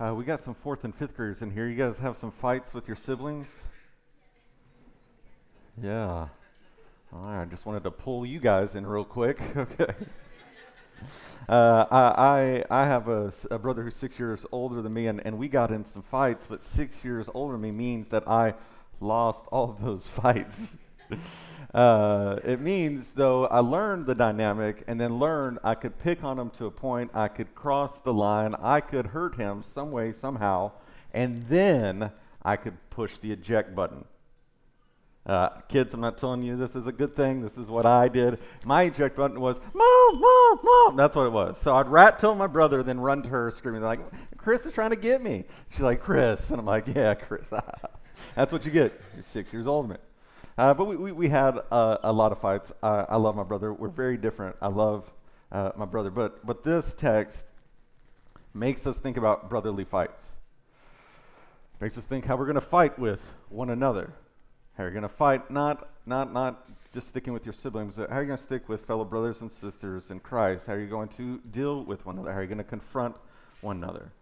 Uh, we got some fourth and fifth graders in here. You guys have some fights with your siblings? Yeah. All right. I just wanted to pull you guys in real quick. okay. Uh, I, I, have a, a, brother who's six years older than me, and, and we got in some fights, but six years older than me means that I lost all of those fights. Uh, it means, though, I learned the dynamic and then learned I could pick on him to a point, I could cross the line, I could hurt him some way, somehow, and then I could push the eject button. Uh, kids, I'm not telling you this is a good thing. This is what I did. My eject button was, Mom, Mom, Mom. That's what it was. So I'd rat till my brother, then run to her screaming, like, Chris is trying to get me. She's like, Chris. And I'm like, yeah, Chris. That's what you get. You're six years old, man. Uh, but we, we, we had uh, a lot of fights. Uh, I love my brother. We're very different. I love uh, my brother. But, but this text makes us think about brotherly fights. Makes us think how we're going to fight with one another. How you're going to fight, not, not, not just sticking with your siblings, how are you going to stick with fellow brothers and sisters in Christ? How are you going to deal with one another? How are you going to confront one another?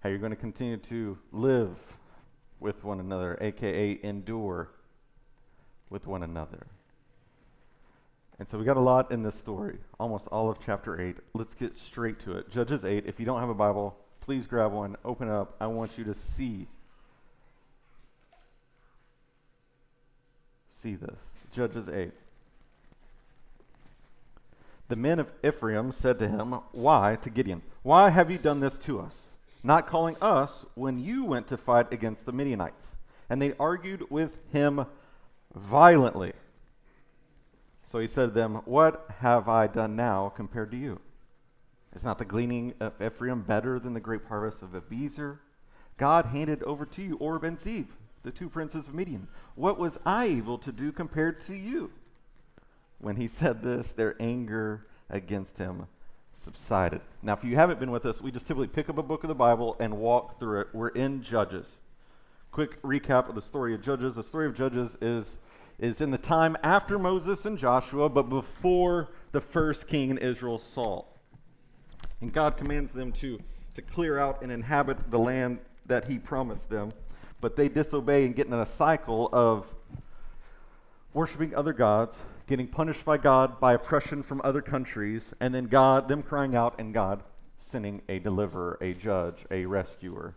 How are you going to continue to live with one another, aka endure with one another? And so we got a lot in this story, almost all of chapter 8. Let's get straight to it. Judges 8, if you don't have a Bible, please grab one, open it up. I want you to see see this. Judges 8. The men of Ephraim said to him, Why, to Gideon, why have you done this to us, not calling us when you went to fight against the Midianites? And they argued with him violently. So he said to them, What have I done now compared to you? Is not the gleaning of Ephraim better than the grape harvest of Abiezer? God handed over to you Oreb and Zeeb the two princes of Midian. What was I able to do compared to you? When he said this, their anger against him subsided. Now, if you haven't been with us, we just typically pick up a book of the Bible and walk through it. We're in Judges. Quick recap of the story of Judges. The story of Judges is, is in the time after Moses and Joshua, but before the first king in Israel, Saul. And God commands them to, to clear out and inhabit the land that he promised them but they disobey and get in a cycle of worshiping other gods, getting punished by God by oppression from other countries, and then God, them crying out, and God sending a deliverer, a judge, a rescuer.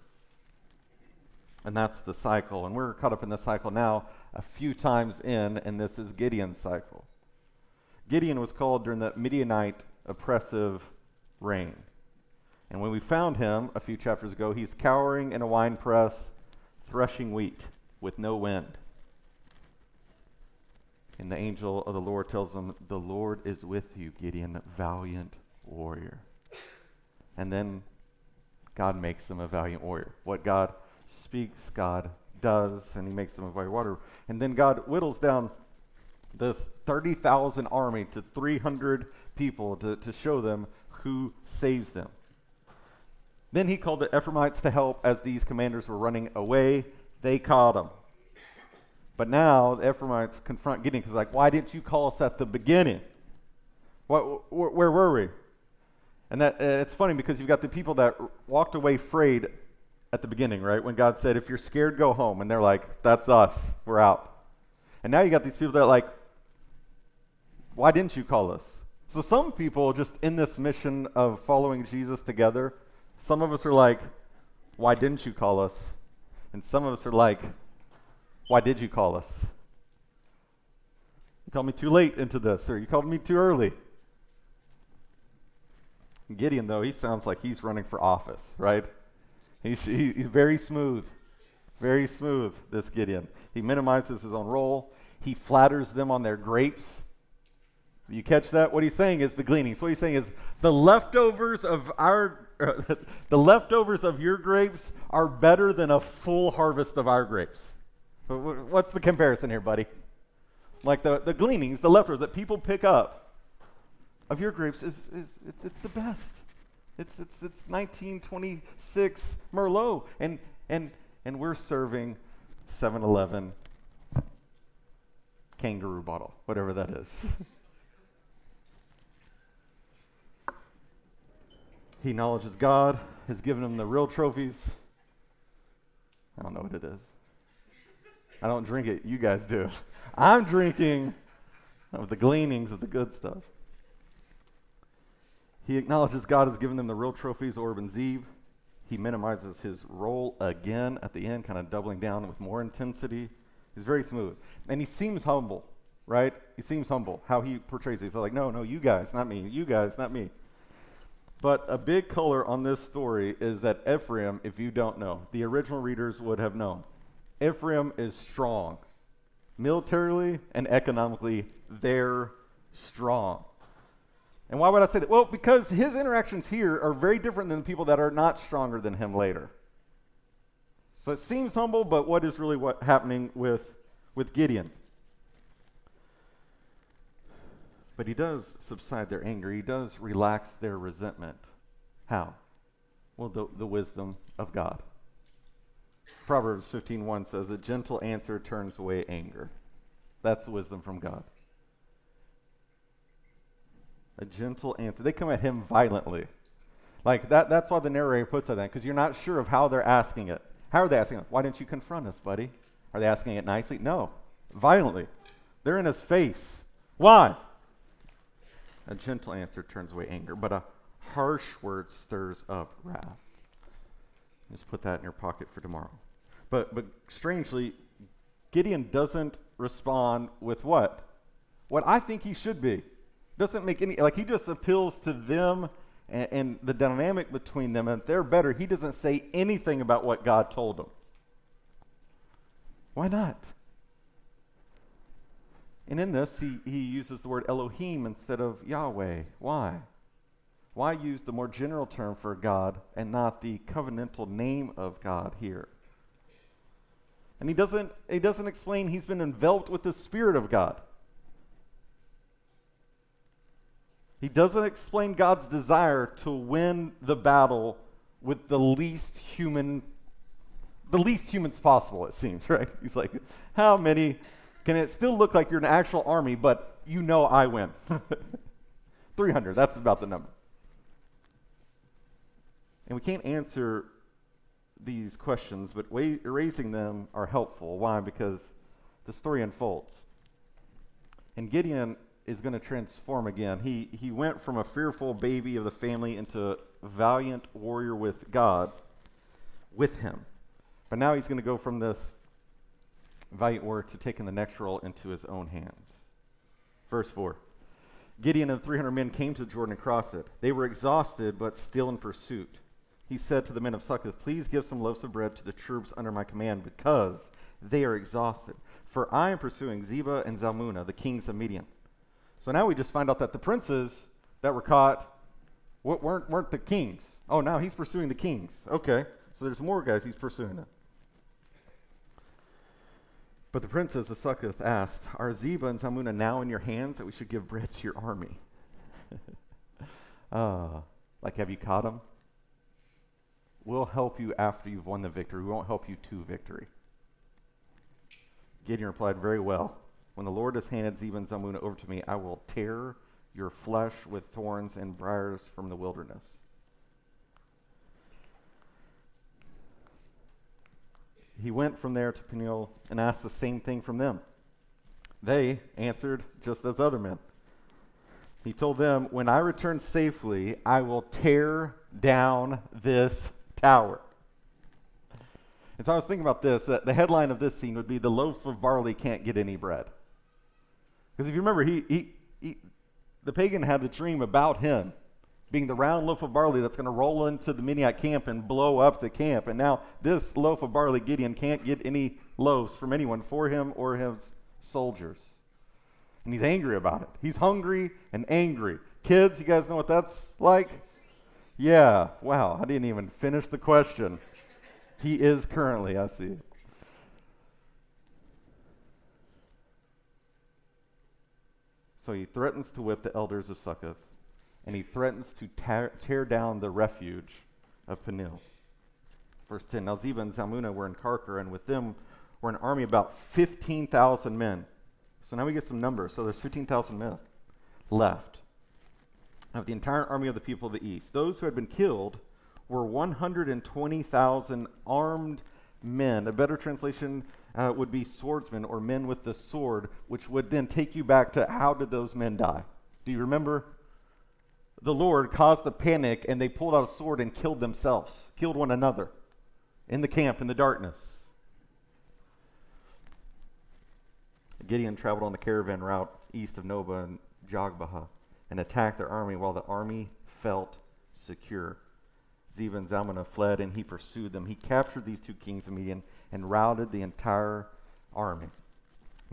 And that's the cycle. And we're caught up in the cycle now a few times in, and this is Gideon's cycle. Gideon was called during the Midianite oppressive reign. And when we found him a few chapters ago, he's cowering in a wine press threshing wheat with no wind. And the angel of the Lord tells him, The Lord is with you, Gideon, valiant warrior. And then God makes him a valiant warrior. What God speaks, God does, and he makes them valiant warrior. And then God whittles down this 30,000 army to 300 people to, to show them who saves them. Then he called the Ephraimites to help as these commanders were running away. They caught them. But now the Ephraimites confront Gideon because, like, why didn't you call us at the beginning? What, where, where were we? And that uh, it's funny because you've got the people that walked away afraid at the beginning, right? When God said, "If you're scared, go home," and they're like, "That's us. We're out." And now you got these people that are like, "Why didn't you call us?" So some people just in this mission of following Jesus together some of us are like, why didn't you call us? And some of us are like, why did you call us? You called me too late into this, or you called me too early. Gideon, though, he sounds like he's running for office, right? He's, he's very smooth, very smooth, this Gideon. He minimizes his own role, he flatters them on their grapes. You catch that? What he's saying is the gleanings. What he's saying is the leftovers of our the leftovers of your grapes are better than a full harvest of our grapes. What's the comparison here, buddy? Like the, the gleanings, the leftovers that people pick up of your grapes is, is it's, it's the best. It's, it's, it's 1926 Merlot, and, and, and we're serving 7 Eleven kangaroo bottle, whatever that is. He acknowledges God, has given him the real trophies. I don't know what it is. I don't drink it. You guys do. I'm drinking of the gleanings of the good stuff. He acknowledges God has given them the real trophies, Oreb and Zeeb. He minimizes his role again at the end, kind of doubling down with more intensity. He's very smooth. And he seems humble, right? He seems humble, how he portrays it. He's like, no, no, you guys, not me. You guys, not me. But a big color on this story is that Ephraim, if you don't know, the original readers would have known. Ephraim is strong. Militarily and economically, they're strong. And why would I say that? Well, because his interactions here are very different than the people that are not stronger than him later. So it seems humble, but what is really what happening with, with Gideon? But he does subside their anger. He does relax their resentment. How? Well, the, the wisdom of God. Proverbs 15:1 says, "A gentle answer turns away anger." That's wisdom from God. A gentle answer. They come at him violently. Like that that's why the narrator puts it that because you're not sure of how they're asking it. How are they asking it? Why didn't you confront us, buddy? Are they asking it nicely? No. Violently. They're in his face. Why? A gentle answer turns away anger, but a harsh word stirs up wrath. Just put that in your pocket for tomorrow. But but strangely, Gideon doesn't respond with what? What I think he should be. Doesn't make any like he just appeals to them and, and the dynamic between them, and they're better. He doesn't say anything about what God told him. Why not? And in this, he, he uses the word Elohim instead of Yahweh. Why? Why use the more general term for God and not the covenantal name of God here? And he doesn't, he doesn't explain he's been enveloped with the Spirit of God. He doesn't explain God's desire to win the battle with the least human, the least humans possible, it seems, right? He's like, how many can it still look like you're an actual army, but you know I win? 300, that's about the number. And we can't answer these questions, but wa- raising them are helpful. Why? Because the story unfolds. And Gideon is going to transform again. He, he went from a fearful baby of the family into a valiant warrior with God with him. But now he's going to go from this valiant warrior to taking the next role into his own hands. Verse 4 Gideon and 300 men came to the Jordan and crossed it. They were exhausted, but still in pursuit. He said to the men of Succoth, Please give some loaves of bread to the troops under my command, because they are exhausted. For I am pursuing Zebah and Zalmunna, the kings of Midian. So now we just find out that the princes that were caught weren't, weren't the kings. Oh, now he's pursuing the kings. Okay, so there's more guys he's pursuing them. But the princes of Succoth asked, Are Zebah and Zalmunna now in your hands that we should give bread to your army? uh, like, have you caught them? We'll help you after you've won the victory. We won't help you to victory. Gideon replied, Very well. When the Lord has handed Zebah Zalmunna over to me, I will tear your flesh with thorns and briars from the wilderness. He went from there to Peniel and asked the same thing from them. They answered just as other men. He told them, When I return safely, I will tear down this tower. And so I was thinking about this that the headline of this scene would be The loaf of barley can't get any bread. Because if you remember, he, he, he, the pagan had the dream about him being the round loaf of barley that's going to roll into the Midianite camp and blow up the camp. And now this loaf of barley, Gideon can't get any loaves from anyone for him or his soldiers. And he's angry about it. He's hungry and angry. Kids, you guys know what that's like? Yeah, wow, I didn't even finish the question. He is currently, I see. So he threatens to whip the elders of Succoth, and he threatens to tear, tear down the refuge of Peniel. Verse 10 Now Zebah and Zalmunna were in Karkor, and with them were an army about 15,000 men. So now we get some numbers. So there's 15,000 men left of the entire army of the people of the east. Those who had been killed were 120,000 armed men. A better translation uh, would be swordsmen or men with the sword, which would then take you back to how did those men die? Do you remember? The Lord caused the panic and they pulled out a sword and killed themselves, killed one another in the camp in the darkness. Gideon traveled on the caravan route east of Nobah and Jogbehah and attacked their army while the army felt secure. Zebah and Zalmunna fled and he pursued them. He captured these two kings of Midian and routed the entire army.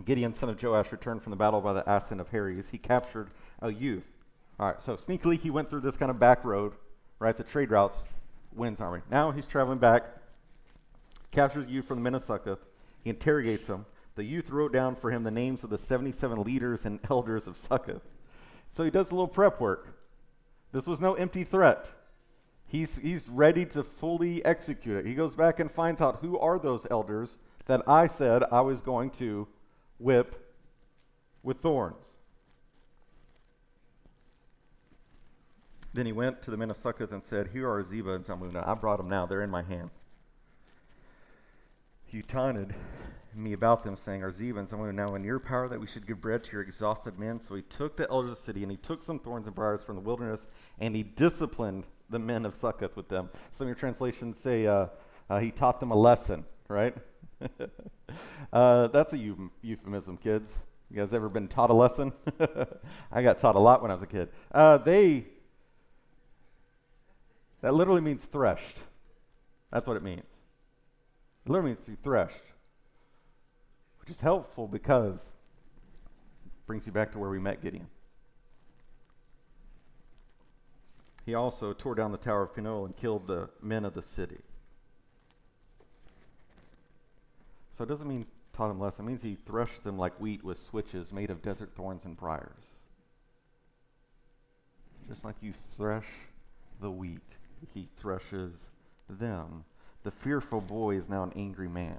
Gideon, son of Joash, returned from the battle by the ascent of Heres. He captured a youth. All right, so sneakily he went through this kind of back road, right, the trade routes, wins army. Now he's traveling back, captures a youth from the men of Succoth. He interrogates him. The youth wrote down for him the names of the 77 leaders and elders of Succoth. So he does a little prep work. This was no empty threat. He's, he's ready to fully execute it. He goes back and finds out who are those elders that I said I was going to whip with thorns. Then he went to the men of Succoth and said, Here are Zebah and Zalmunna. I brought them now. They're in my hand. He taunted me about them, saying, Are Zebah and Zalmunna now in your power that we should give bread to your exhausted men? So he took the elders of the city, and he took some thorns and briars from the wilderness, and he disciplined the men of Succoth with them. Some of your translations say uh, uh, he taught them a lesson, right? uh, that's a euphemism, kids. You guys ever been taught a lesson? I got taught a lot when I was a kid. Uh, they, that literally means threshed. That's what it means. It literally means to threshed, which is helpful because brings you back to where we met Gideon. He also tore down the Tower of Penuel and killed the men of the city. So it doesn't mean taught him less. It means he threshed them like wheat with switches made of desert thorns and briars. Just like you thresh the wheat, he threshes them. The fearful boy is now an angry man.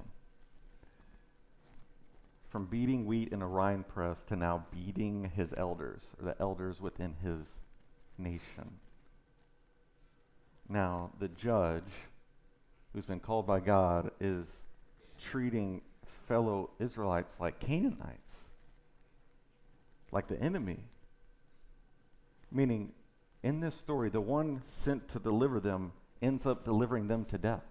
From beating wheat in a wine press to now beating his elders, or the elders within his nation. Now, the judge who's been called by God is treating fellow Israelites like Canaanites, like the enemy. Meaning, in this story, the one sent to deliver them ends up delivering them to death.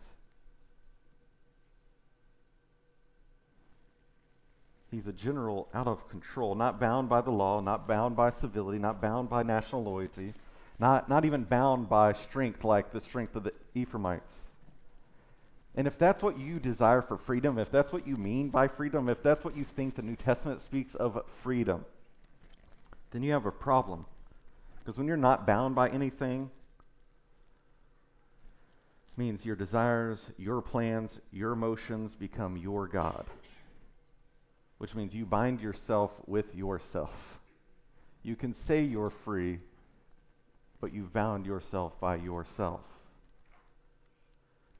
He's a general out of control, not bound by the law, not bound by civility, not bound by national loyalty not, not even bound by strength like the strength of the Ephraimites. And if that's what you desire for freedom, if that's what you mean by freedom, if that's what you think the New Testament speaks of freedom, then you have a problem. Because when you're not bound by anything, means your desires, your plans, your emotions become your God. Which means you bind yourself with yourself. You can say you're free, but you've bound yourself by yourself.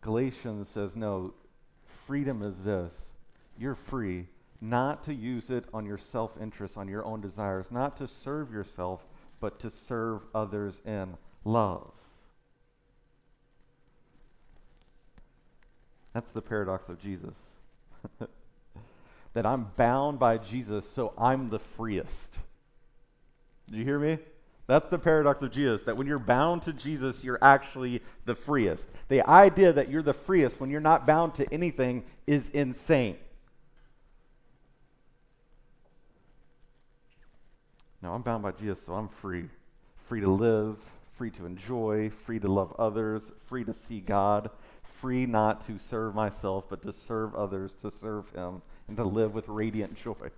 Galatians says, no, freedom is this. You're free not to use it on your self interest, on your own desires, not to serve yourself, but to serve others in love. That's the paradox of Jesus. that I'm bound by Jesus, so I'm the freest. Did you hear me? That's the paradox of Jesus, that when you're bound to Jesus, you're actually the freest. The idea that you're the freest when you're not bound to anything is insane. No, I'm bound by Jesus, so I'm free. Free to live, free to enjoy, free to love others, free to see God, free not to serve myself, but to serve others, to serve Him, and to live with radiant joy.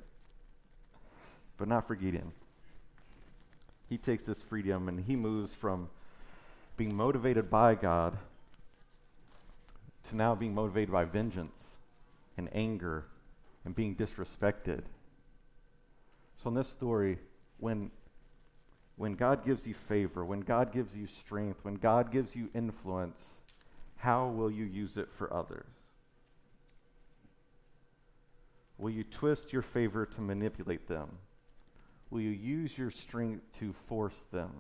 But not for Gideon he takes this freedom and he moves from being motivated by God to now being motivated by vengeance and anger and being disrespected. So in this story, when when God gives you favor, when God gives you strength, when God gives you influence, how will you use it for others? Will you twist your favor to manipulate them? Will you use your strength to force them?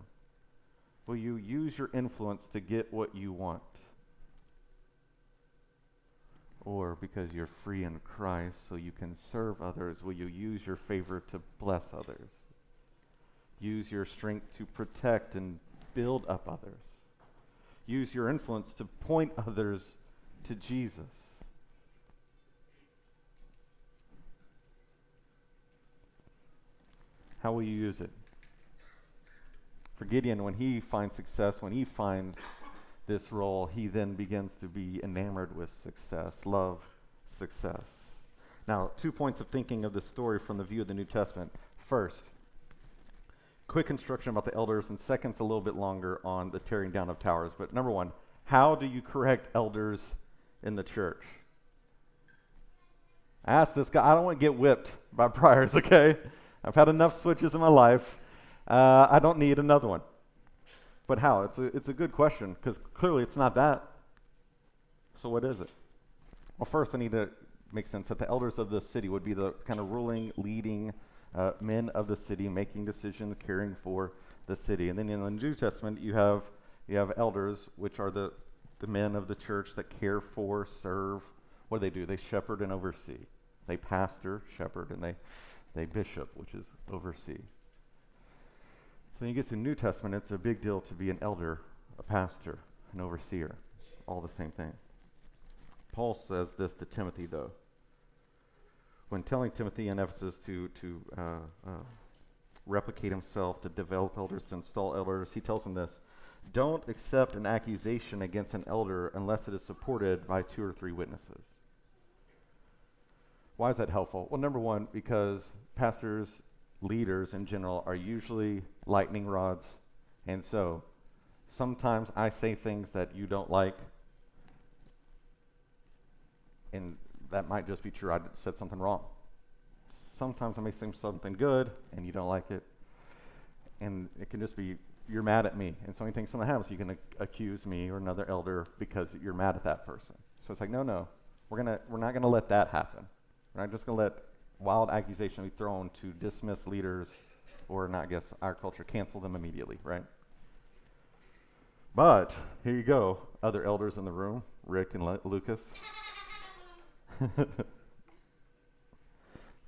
Will you use your influence to get what you want? Or because you're free in Christ, so you can serve others, will you use your favor to bless others? Use your strength to protect and build up others. Use your influence to point others to Jesus. How will you use it? For Gideon, when he finds success, when he finds this role, he then begins to be enamored with success, love success. Now, two points of thinking of this story from the view of the New Testament. First, quick instruction about the elders, and second, a little bit longer on the tearing down of towers. But number one, how do you correct elders in the church? I this guy, I don't want to get whipped by priors, okay? I've had enough switches in my life. Uh, I don't need another one. But how? It's a, it's a good question because clearly it's not that. So, what is it? Well, first, I need to make sense that the elders of the city would be the kind of ruling, leading uh, men of the city, making decisions, caring for the city. And then in the New Testament, you have, you have elders, which are the, the men of the church that care for, serve. What do they do? They shepherd and oversee. They pastor, shepherd, and they, they bishop, which is oversee. So when you get to New Testament, it's a big deal to be an elder, a pastor, an overseer, all the same thing. Paul says this to Timothy, though. When telling Timothy in Ephesus to, to uh, uh, replicate himself, to develop elders, to install elders, he tells him this Don't accept an accusation against an elder unless it is supported by two or three witnesses. Why is that helpful? Well, number one, because pastors leaders in general are usually lightning rods. And so sometimes I say things that you don't like. And that might just be true. I said something wrong. Sometimes I may say something good and you don't like it. And it can just be you're mad at me. And so anything someone happens, you can accuse me or another elder because you're mad at that person. So it's like, no, no, we're gonna we're not gonna let that happen. We're not just gonna let wild accusation be thrown to dismiss leaders, or not guess our culture, cancel them immediately, right? But here you go, other elders in the room, Rick and Le- Lucas.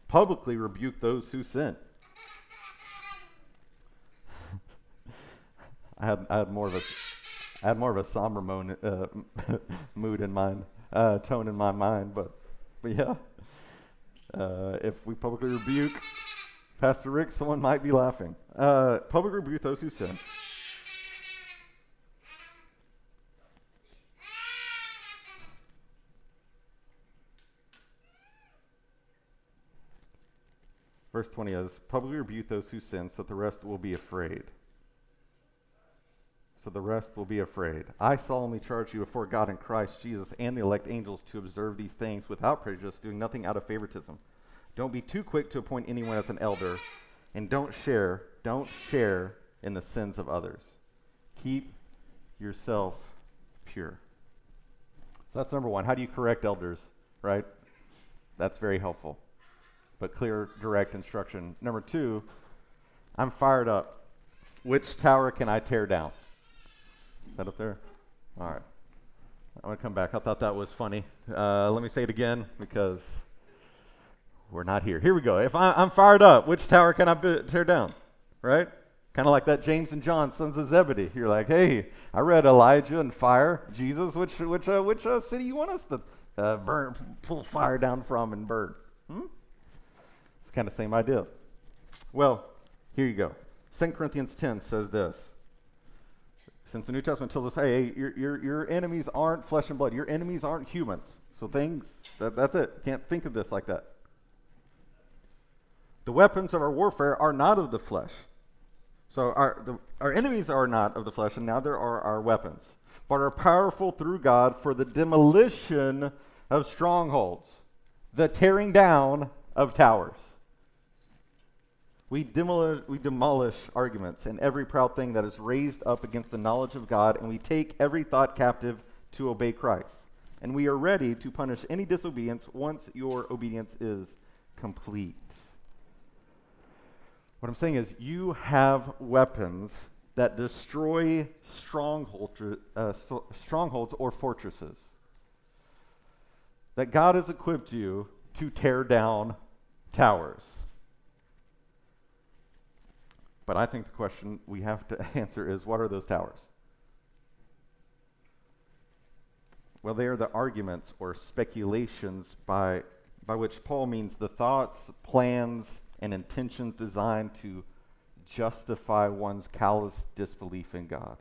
Publicly rebuke those who sin. I had I had more of a I had more of a somber moan, uh, mood in mind, uh, tone in my mind, but but yeah. Uh, if we publicly rebuke Pastor Rick, someone might be laughing. Uh, public rebuke those who sin. Verse 20 is publicly rebuke those who sin, so that the rest will be afraid. So the rest will be afraid. I solemnly charge you before God and Christ Jesus and the elect angels to observe these things without prejudice, doing nothing out of favoritism. Don't be too quick to appoint anyone as an elder, and don't share, don't share in the sins of others. Keep yourself pure. So that's number one. How do you correct elders, right? That's very helpful. But clear, direct instruction. Number two, I'm fired up. Which tower can I tear down? Is that up there? All right. I'm going to come back. I thought that was funny. Uh, let me say it again because we're not here. Here we go. If I, am fired up, which tower can I tear down? Right? Kind of like that James and John, sons of Zebedee. You're like, hey, I read Elijah and fire. Jesus, which which uh, which uh, city you want us to uh, burn, pull fire down from and burn? Hmm? It's kind of same idea. Well, here you go. 2 Corinthians 10 says this. Since the New Testament tells us, hey, your, your, your enemies aren't flesh and blood. Your enemies aren't humans. So things, that, that's it. Can't think of this like that. The weapons of our warfare are not of the flesh. So our, the, our enemies are not of the flesh, and now there are our weapons, but are powerful through God for the demolition of strongholds, the tearing down of towers. We demolish, we demolish arguments and every proud thing that is raised up against the knowledge of God, and we take every thought captive to obey Christ. And we are ready to punish any disobedience once your obedience is complete. What I'm saying is, you have weapons that destroy uh, strongholds or fortresses. That God has equipped you to tear down towers. But I think the question we have to answer is what are those towers? Well, they are the arguments or speculations by, by which Paul means the thoughts, plans, and intentions designed to justify one's callous disbelief in God.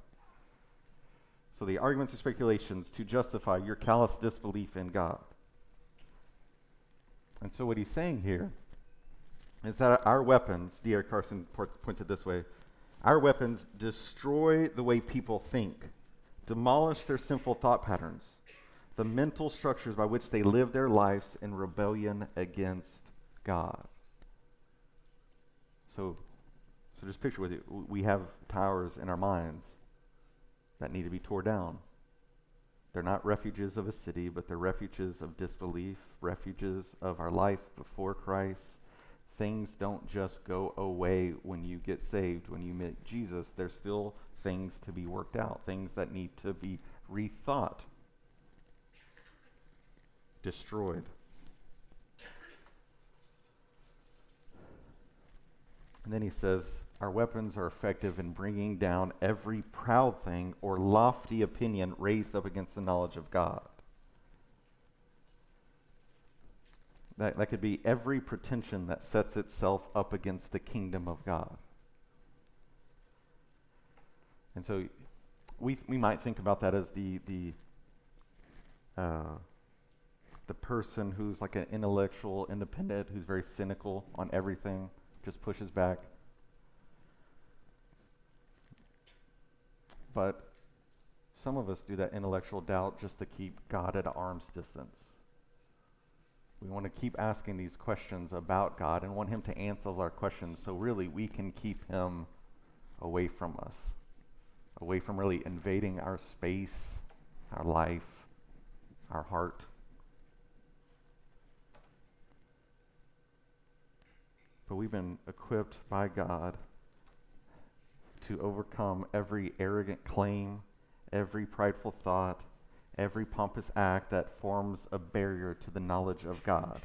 So the arguments or speculations to justify your callous disbelief in God. And so what he's saying here is that our weapons, D.A. Carson points it this way, our weapons destroy the way people think, demolish their sinful thought patterns, the mental structures by which they live their lives in rebellion against God. So, so just picture with you, we have towers in our minds that need to be torn down. They're not refuges of a city, but they're refuges of disbelief, refuges of our life before Christ. Things don't just go away when you get saved, when you meet Jesus. There's still things to be worked out, things that need to be rethought destroyed. And then he says, Our weapons are effective in bringing down every proud thing or lofty opinion raised up against the knowledge of God. That, that could be every pretension that sets itself up against the kingdom of God. And so we, we might think about that as the, the uh, the person who's like an intellectual, independent, who's very cynical on everything, just pushes back. But some of us do that intellectual doubt just to keep God at arm's distance. We want to keep asking these questions about God and want Him to answer our questions so really we can keep Him away from us, away from really invading our space, our life, our heart. but we've been equipped by God to overcome every arrogant claim, every prideful thought, every pompous act that forms a barrier to the knowledge of God.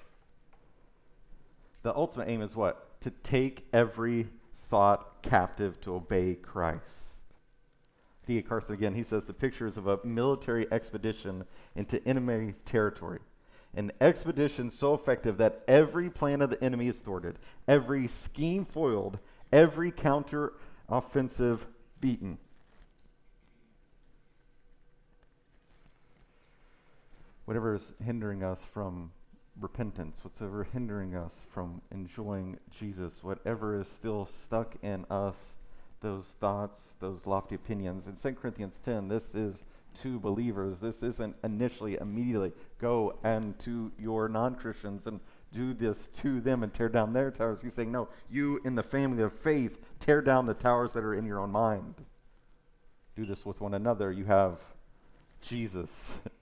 The ultimate aim is what? To take every thought captive to obey Christ. D.A. Carson again, he says the picture is of a military expedition into enemy territory an expedition so effective that every plan of the enemy is thwarted, every scheme foiled, every counter offensive beaten. Whatever is hindering us from repentance, whatever hindering us from enjoying Jesus, whatever is still stuck in us, those thoughts, those lofty opinions. In 2 Corinthians 10, this is to believers. This isn't initially, immediately go and to your non Christians and do this to them and tear down their towers. He's saying, no, you in the family of faith, tear down the towers that are in your own mind. Do this with one another. You have Jesus.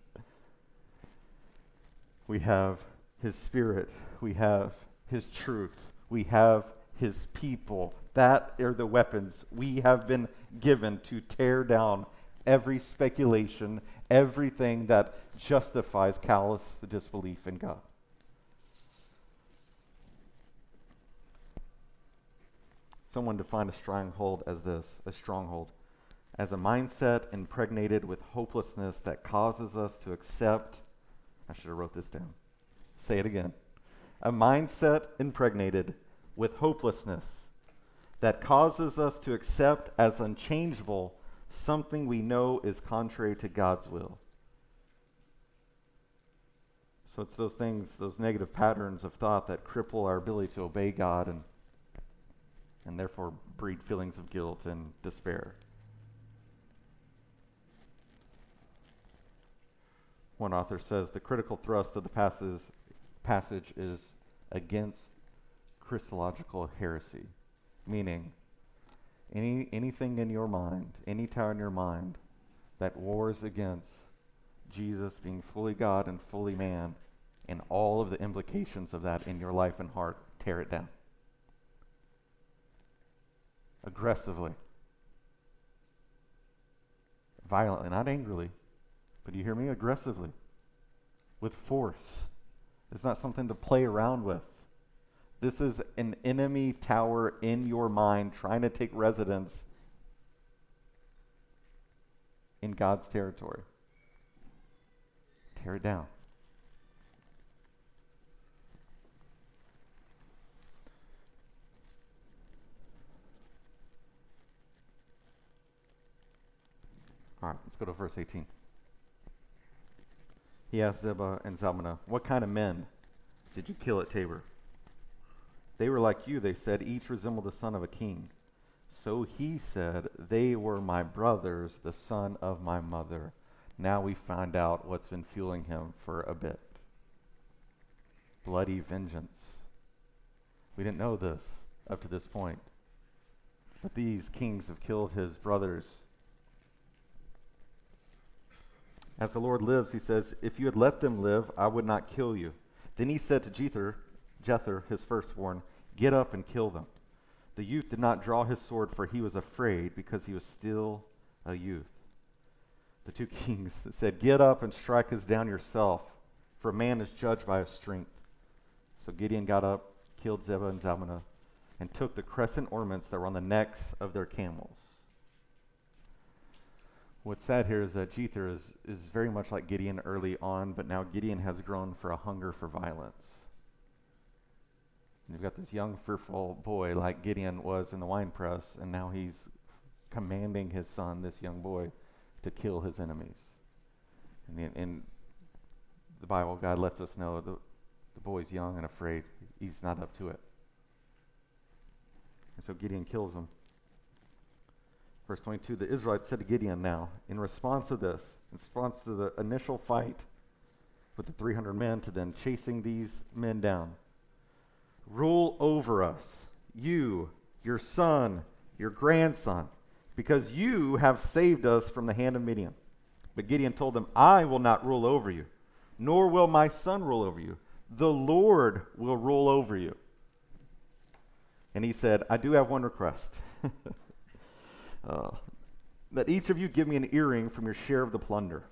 we have his spirit. We have his truth. We have his people. That are the weapons we have been given to tear down every speculation, everything that justifies callous disbelief in God. Someone defined a stronghold as this a stronghold as a mindset impregnated with hopelessness that causes us to accept I should have wrote this down. Say it again. A mindset impregnated with hopelessness that causes us to accept as unchangeable something we know is contrary to God's will. So it's those things, those negative patterns of thought that cripple our ability to obey God and, and therefore breed feelings of guilt and despair. One author says the critical thrust of the passage, passage is against Christological heresy, meaning any, anything in your mind, any tower in your mind that wars against Jesus being fully God and fully man, and all of the implications of that in your life and heart, tear it down. Aggressively. violently, not angrily, but you hear me? Aggressively, with force. It's not something to play around with. This is an enemy tower in your mind trying to take residence in God's territory. Tear it down. All right, let's go to verse 18. He asked Zebah and Zalmunna, What kind of men did you kill at Tabor? They were like you, they said, each resembled the son of a king. So he said, They were my brothers, the son of my mother. Now we find out what's been fueling him for a bit bloody vengeance. We didn't know this up to this point. But these kings have killed his brothers. As the Lord lives, he says, If you had let them live, I would not kill you. Then he said to Jether, Jether, his firstborn, Get up and kill them. The youth did not draw his sword, for he was afraid, because he was still a youth. The two kings said, Get up and strike us down yourself, for a man is judged by his strength. So Gideon got up, killed Zebah and Zalmunna, and took the crescent ornaments that were on the necks of their camels. What's sad here is that Jether is, is very much like Gideon early on, but now Gideon has grown for a hunger for violence. And you've got this young, fearful boy like Gideon was in the wine press, and now he's commanding his son, this young boy, to kill his enemies. And in, the Bible, God lets us know the, the boy's young and afraid. He's not up to it. And so Gideon kills him. Verse 22 The Israelites said to Gideon now, in response to this, in response to the initial fight with the 300 men, to then chasing these men down, rule over us, you, your son, your grandson, because you have saved us from the hand of Midian. But Gideon told them, I will not rule over you, nor will my son rule over you. The Lord will rule over you. And he said, I do have one request. uh, that each of you give me an earring from your share of the plunder.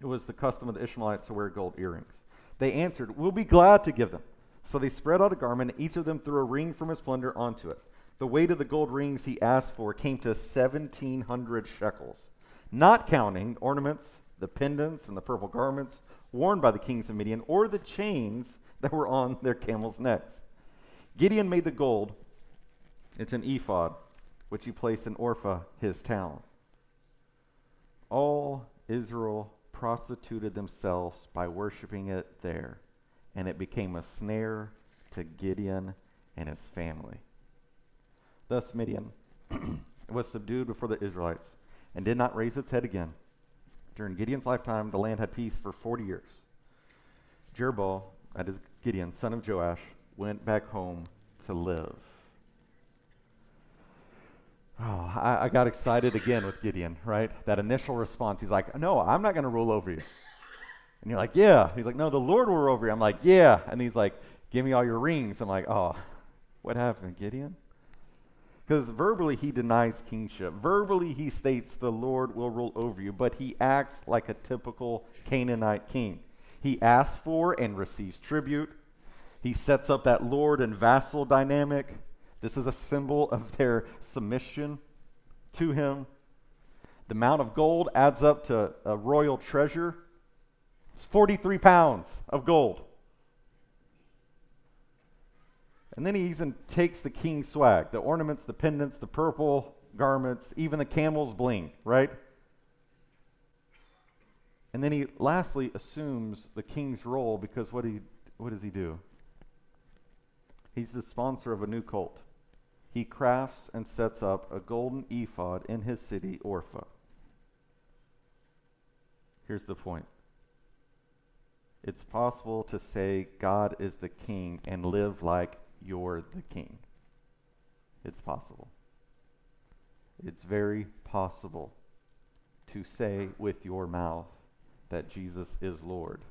It was the custom of the Ishmaelites to wear gold earrings. They answered, We'll be glad to give them. So they spread out a garment, and each of them threw a ring from his plunder onto it. The weight of the gold rings he asked for came to 1,700 shekels, not counting ornaments, the pendants, and the purple garments worn by the kings of Midian, or the chains that were on their camels' necks. Gideon made the gold, it's an ephod, which he placed in Ophrah, his town. All Israel prostituted themselves by worshiping it there and it became a snare to Gideon and his family. Thus, Midian was subdued before the Israelites and did not raise its head again. During Gideon's lifetime, the land had peace for 40 years. Jerubbaal, that is Gideon, son of Joash, went back home to live. Oh, I, I got excited again with Gideon, right? That initial response. He's like, No, I'm not going to rule over you. And you're like, yeah. He's like, no, the Lord will rule over you. I'm like, yeah. And he's like, give me all your rings. I'm like, oh, what happened, Gideon? Because verbally he denies kingship. Verbally he states the Lord will rule over you, but he acts like a typical Canaanite king. He asks for and receives tribute. He sets up that Lord and vassal dynamic. This is a symbol of their submission to him. The amount of gold adds up to a royal treasure. It's 43 pounds of gold. And then he even takes the king's swag the ornaments, the pendants, the purple garments, even the camel's bling, right? And then he lastly assumes the king's role because what, he, what does he do? He's the sponsor of a new cult. He crafts and sets up a golden ephod in his city, Ophrah. Here's the point it's possible to say God is the king and live like you're the king. It's possible. It's very possible to say with your mouth that Jesus is Lord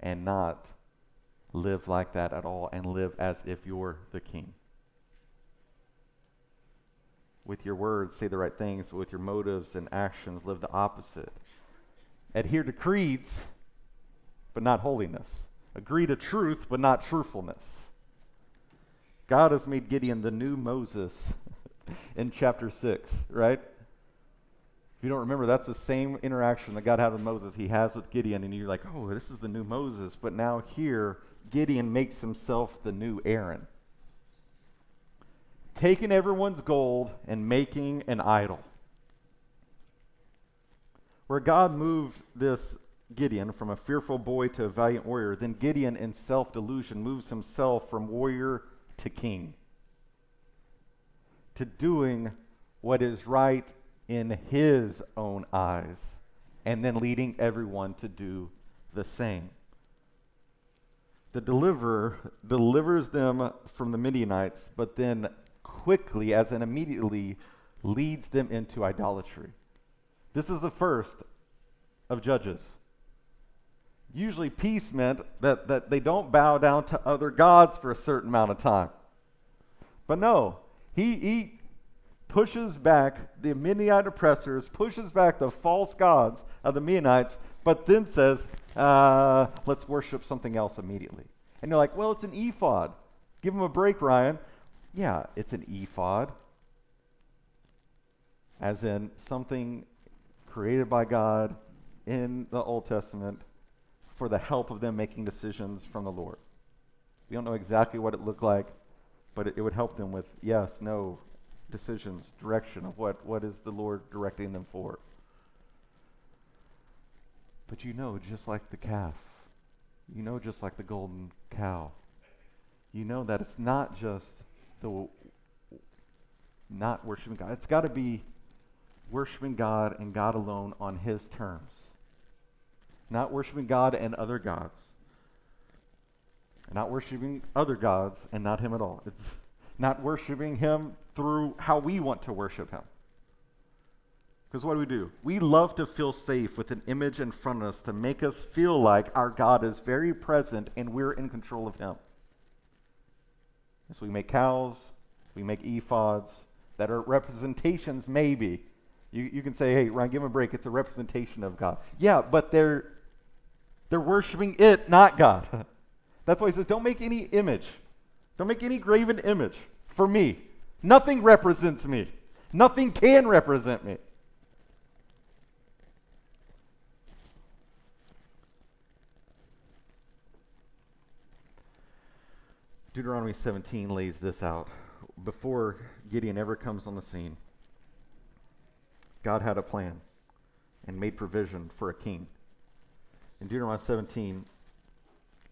and not live like that at all and live as if you're the king. With your words, say the right things, with your motives and actions, live the opposite. Adhere to creeds, but not holiness. Agree to truth, but not truthfulness. God has made Gideon the new Moses in chapter 6, right? If you don't remember, that's the same interaction that God had with Moses, he has with Gideon, and you're like, oh, this is the new Moses. But now here, Gideon makes himself the new Aaron taking everyone's gold and making an idol. Where God moved this Gideon from a fearful boy to a valiant warrior, then Gideon, in self delusion, moves himself from warrior to king, to doing what is right in his own eyes, and then leading everyone to do the same. The deliverer delivers them from the Midianites, but then quickly, as in immediately, leads them into idolatry. This is the first of Judges. Usually, peace meant that, that they don't bow down to other gods for a certain amount of time. But no, he, he pushes back the Midianite oppressors, pushes back the false gods of the Midianites, but then says, uh, let's worship something else immediately. And you're like, well, it's an ephod. Give him a break, Ryan. Yeah, it's an ephod, as in something created by God in the Old Testament for the help of them making decisions from the Lord. We don't know exactly what it looked like, but it, it would help them with yes, no decisions, direction of what, what is the Lord directing them for. But you know, just like the calf, you know, just like the golden cow, you know that it's not just the not worshiping God. It's got to be worshiping God and God alone on His terms. Not worshiping God and other gods. Not worshiping other gods and not Him at all. It's not worshiping Him through how we want to worship Him. Because what do we do? We love to feel safe with an image in front of us to make us feel like our God is very present and we're in control of Him. So we make cows, we make ephods that are representations, maybe. You, you can say, hey, Ryan, give them a break. It's a representation of God. Yeah, but they're, they're worshiping it, not God. That's why he says, don't make any image. Don't make any graven image for me. Nothing represents me. Nothing can represent me. Deuteronomy 17 lays this out. Before Gideon ever comes on the scene, God had a plan and made provision for a king. In Deuteronomy 17,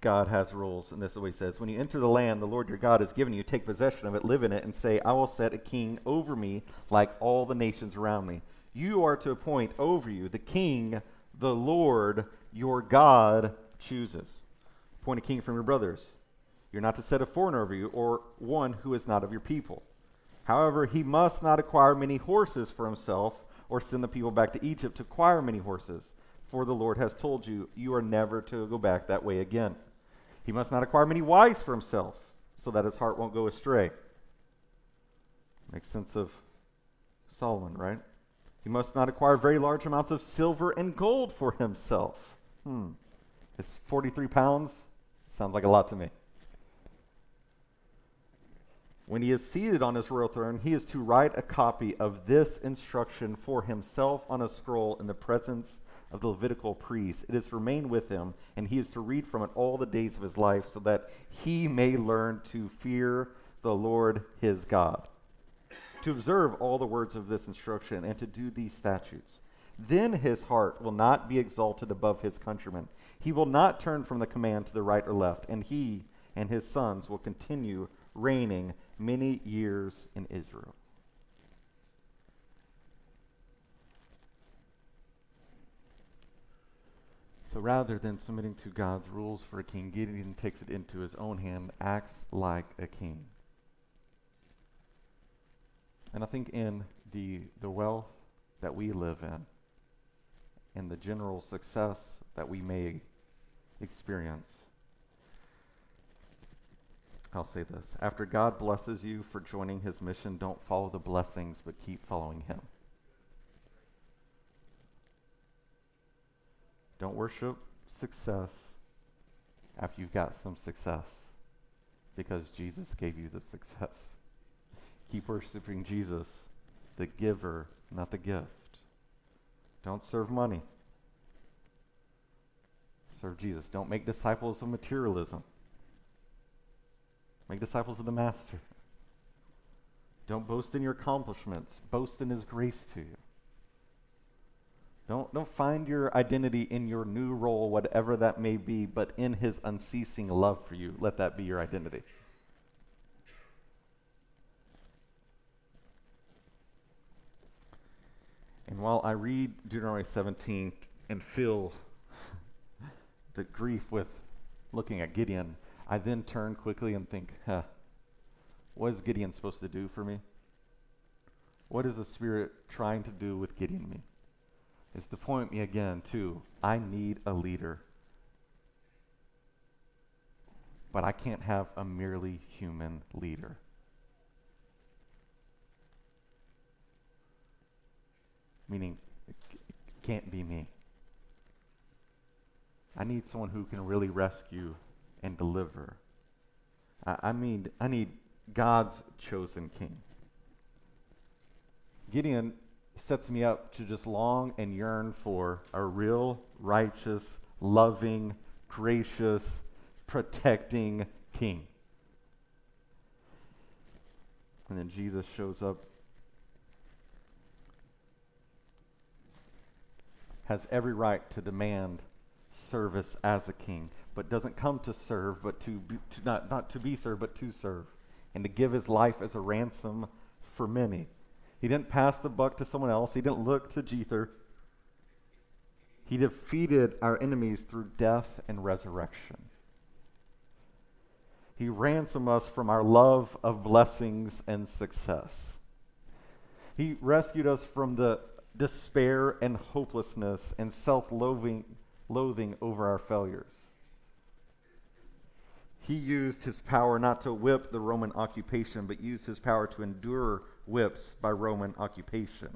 God has rules, and this is what he says When you enter the land the Lord your God has given you, take possession of it, live in it, and say, I will set a king over me like all the nations around me. You are to appoint over you the king the Lord your God chooses. Appoint a king from your brothers you're not to set a foreigner over you, or one who is not of your people. However, he must not acquire many horses for himself, or send the people back to Egypt to acquire many horses. For the Lord has told you, you are never to go back that way again. He must not acquire many wives for himself, so that his heart won't go astray. Makes sense of Solomon, right? He must not acquire very large amounts of silver and gold for himself. Hmm. Is 43 pounds? Sounds like a lot to me. When he is seated on his royal throne, he is to write a copy of this instruction for himself on a scroll in the presence of the Levitical priests. It is to remain with him, and he is to read from it all the days of his life, so that he may learn to fear the Lord his God, to observe all the words of this instruction, and to do these statutes. Then his heart will not be exalted above his countrymen. He will not turn from the command to the right or left, and he and his sons will continue reigning many years in Israel. So rather than submitting to God's rules for a king, Gideon takes it into his own hand, acts like a king. And I think in the, the wealth that we live in, and the general success that we may experience, I'll say this. After God blesses you for joining his mission, don't follow the blessings, but keep following him. Don't worship success after you've got some success because Jesus gave you the success. Keep worshiping Jesus, the giver, not the gift. Don't serve money. Serve Jesus. Don't make disciples of materialism. Make disciples of the Master. Don't boast in your accomplishments. Boast in His grace to you. Don't, don't find your identity in your new role, whatever that may be, but in His unceasing love for you. Let that be your identity. And while I read Deuteronomy 17 and feel the grief with looking at Gideon, I then turn quickly and think, huh, what is Gideon supposed to do for me? What is the Spirit trying to do with Gideon me? Is to point me again to I need a leader. But I can't have a merely human leader. Meaning, it can't be me. I need someone who can really rescue and deliver. I, I mean, I need God's chosen king. Gideon sets me up to just long and yearn for a real, righteous, loving, gracious, protecting king. And then Jesus shows up, has every right to demand service as a king, but doesn't come to serve, but to, be, to not, not to be served, but to serve, and to give his life as a ransom for many. He didn't pass the buck to someone else. He didn't look to Jether. He defeated our enemies through death and resurrection. He ransomed us from our love of blessings and success. He rescued us from the despair and hopelessness and self loathing over our failures. He used his power not to whip the Roman occupation, but used his power to endure whips by Roman occupation.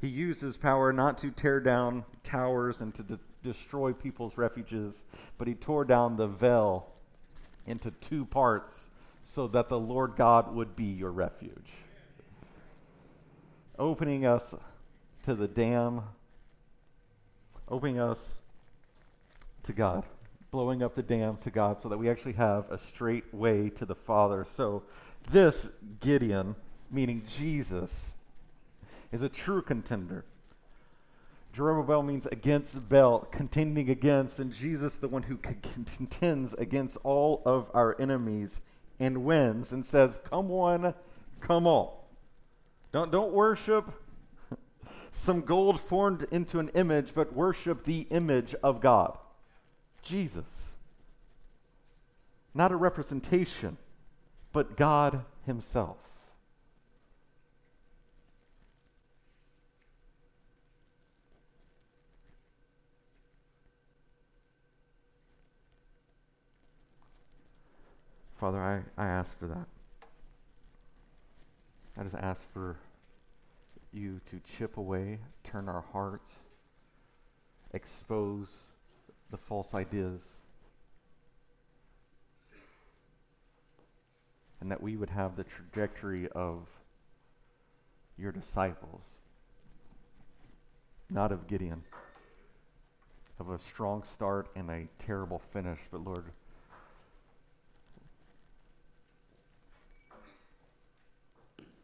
He used his power not to tear down towers and to de- destroy people's refuges, but he tore down the veil into two parts so that the Lord God would be your refuge. Opening us to the dam opening us to God, blowing up the dam to God so that we actually have a straight way to the Father. So, this Gideon, meaning Jesus, is a true contender. Jerubbaal means against Baal, contending against, and Jesus, the one who contends against all of our enemies and wins and says, Come one, come all. Don't, don't worship some gold formed into an image, but worship the image of God Jesus. Not a representation, but God Himself. Father, I, I ask for that. I just ask for you to chip away, turn our hearts, expose the false ideas, and that we would have the trajectory of your disciples, not of Gideon, of a strong start and a terrible finish, but Lord,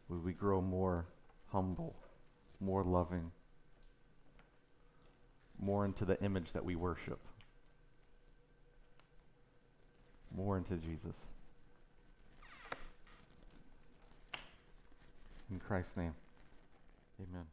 would we grow more humble, more loving, more into the image that we worship, more into Jesus. In Christ's name, amen.